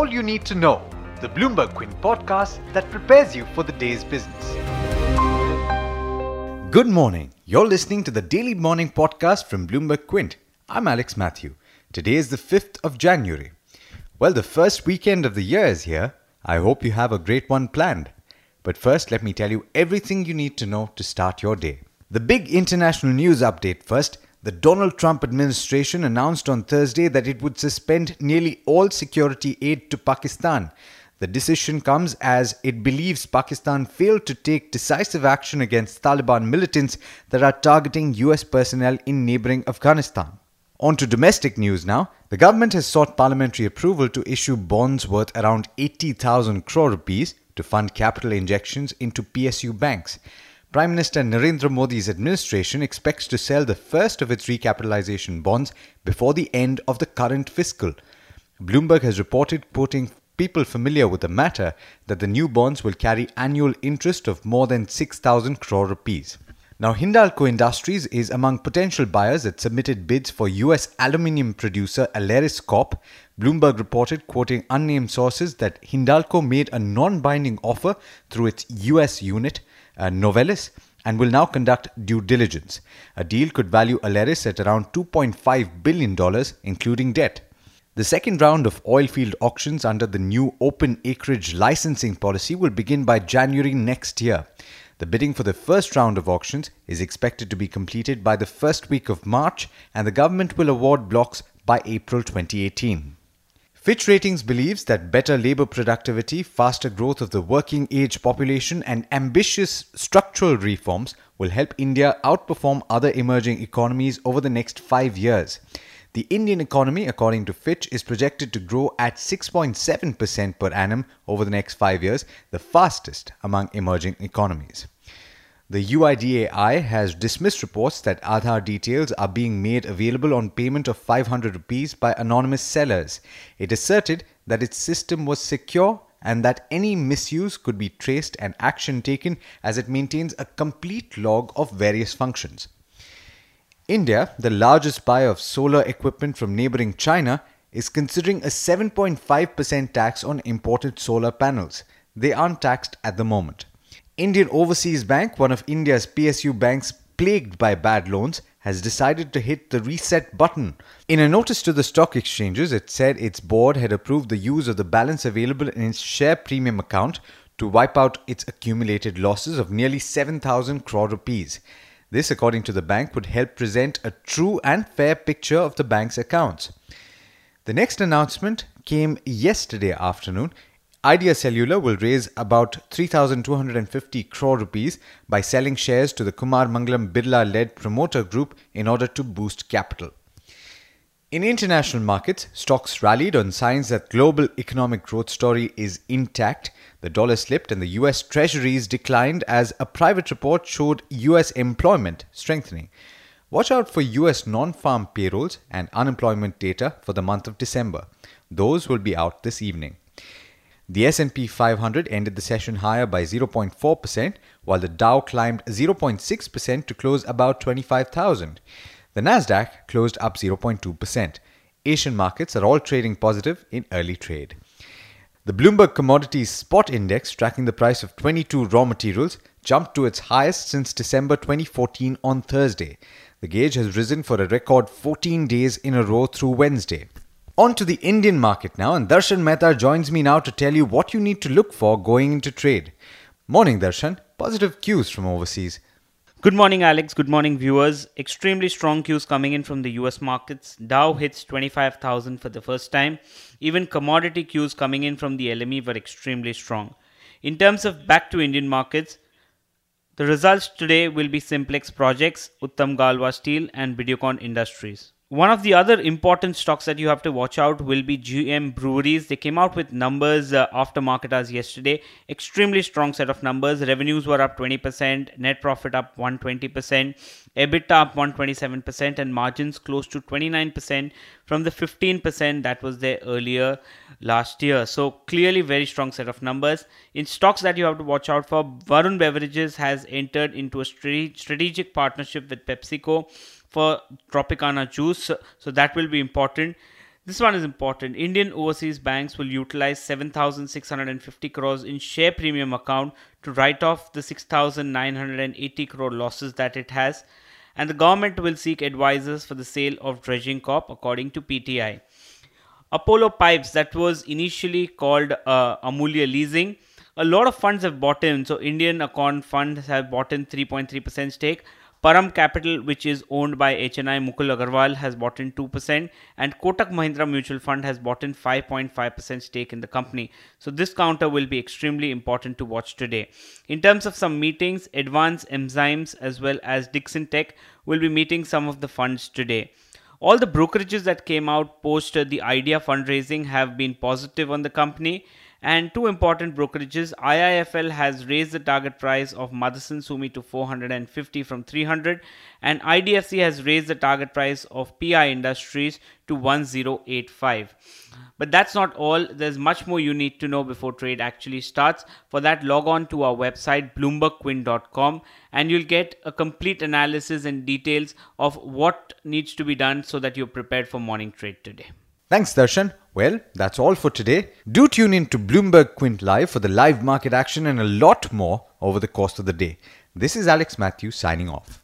all you need to know, the Bloomberg Quint podcast that prepares you for the day's business. Good morning. You're listening to the Daily Morning Podcast from Bloomberg Quint. I'm Alex Matthew. Today is the 5th of January. Well, the first weekend of the year is here. I hope you have a great one planned. But first, let me tell you everything you need to know to start your day. The big international news update first. The Donald Trump administration announced on Thursday that it would suspend nearly all security aid to Pakistan. The decision comes as it believes Pakistan failed to take decisive action against Taliban militants that are targeting US personnel in neighboring Afghanistan. On to domestic news now. The government has sought parliamentary approval to issue bonds worth around 80,000 crore rupees to fund capital injections into PSU banks. Prime Minister Narendra Modi's administration expects to sell the first of its recapitalization bonds before the end of the current fiscal. Bloomberg has reported, quoting people familiar with the matter, that the new bonds will carry annual interest of more than 6,000 crore rupees. Now, Hindalco Industries is among potential buyers that submitted bids for US aluminium producer Aleris Corp. Bloomberg reported, quoting unnamed sources, that Hindalco made a non binding offer through its US unit uh, and will now conduct due diligence. A deal could value Aleris at around $2.5 billion, including debt. The second round of oilfield auctions under the new open acreage licensing policy will begin by January next year. The bidding for the first round of auctions is expected to be completed by the first week of March, and the government will award blocks by April 2018. Fitch Ratings believes that better labor productivity, faster growth of the working age population, and ambitious structural reforms will help India outperform other emerging economies over the next five years. The Indian economy, according to Fitch, is projected to grow at 6.7% per annum over the next five years, the fastest among emerging economies. The UIDAI has dismissed reports that Aadhaar details are being made available on payment of 500 rupees by anonymous sellers. It asserted that its system was secure and that any misuse could be traced and action taken as it maintains a complete log of various functions. India, the largest buyer of solar equipment from neighboring China, is considering a 7.5% tax on imported solar panels. They aren't taxed at the moment. Indian Overseas Bank, one of India's PSU banks plagued by bad loans, has decided to hit the reset button. In a notice to the stock exchanges, it said its board had approved the use of the balance available in its share premium account to wipe out its accumulated losses of nearly 7,000 crore rupees. This, according to the bank, would help present a true and fair picture of the bank's accounts. The next announcement came yesterday afternoon Idea Cellular will raise about 3,250 crore rupees by selling shares to the Kumar Mangalam Birla led promoter group in order to boost capital. In international markets, stocks rallied on signs that global economic growth story is intact. The dollar slipped and the US treasuries declined as a private report showed US employment strengthening. Watch out for US non-farm payrolls and unemployment data for the month of December. Those will be out this evening. The S&P 500 ended the session higher by 0.4%, while the Dow climbed 0.6% to close about 25,000. The Nasdaq closed up 0.2%. Asian markets are all trading positive in early trade. The Bloomberg Commodities Spot Index, tracking the price of 22 raw materials, jumped to its highest since December 2014 on Thursday. The gauge has risen for a record 14 days in a row through Wednesday. On to the Indian market now, and Darshan Mehta joins me now to tell you what you need to look for going into trade. Morning, Darshan. Positive cues from overseas. Good morning, Alex. Good morning, viewers. Extremely strong cues coming in from the US markets. Dow hits 25,000 for the first time. Even commodity cues coming in from the LME were extremely strong. In terms of back to Indian markets, the results today will be Simplex Projects, Uttam Galva Steel, and Videocon Industries. One of the other important stocks that you have to watch out will be GM Breweries. They came out with numbers uh, after market hours yesterday. Extremely strong set of numbers. Revenues were up 20%, net profit up 120%, EBITDA up 127%, and margins close to 29% from the 15% that was there earlier last year. So clearly very strong set of numbers. In stocks that you have to watch out for, Varun Beverages has entered into a strategic partnership with PepsiCo for Tropicana juice. So that will be important. This one is important. Indian overseas banks will utilize 7,650 crores in share premium account to write off the 6,980 crore losses that it has. And the government will seek advisors for the sale of Dredging Corp, according to PTI. Apollo Pipes, that was initially called uh, Amulya Leasing. A lot of funds have bought in. So, Indian Account Funds have bought in 3.3% stake. Param Capital, which is owned by HNI Mukul Agarwal, has bought in 2%, and Kotak Mahindra Mutual Fund has bought in 5.5% stake in the company. So, this counter will be extremely important to watch today. In terms of some meetings, Advance Enzymes as well as Dixon Tech will be meeting some of the funds today. All the brokerages that came out post the idea fundraising have been positive on the company and two important brokerages IIFL has raised the target price of Motherson Sumi to 450 from 300 and IDFC has raised the target price of PI Industries to 1085 but that's not all. There's much more you need to know before trade actually starts. For that log on to our website bloombergquint.com and you'll get a complete analysis and details of what needs to be done so that you're prepared for morning trade today Thanks, Darshan. Well, that's all for today. Do tune in to Bloomberg Quint Live for the live market action and a lot more over the course of the day. This is Alex Matthews signing off.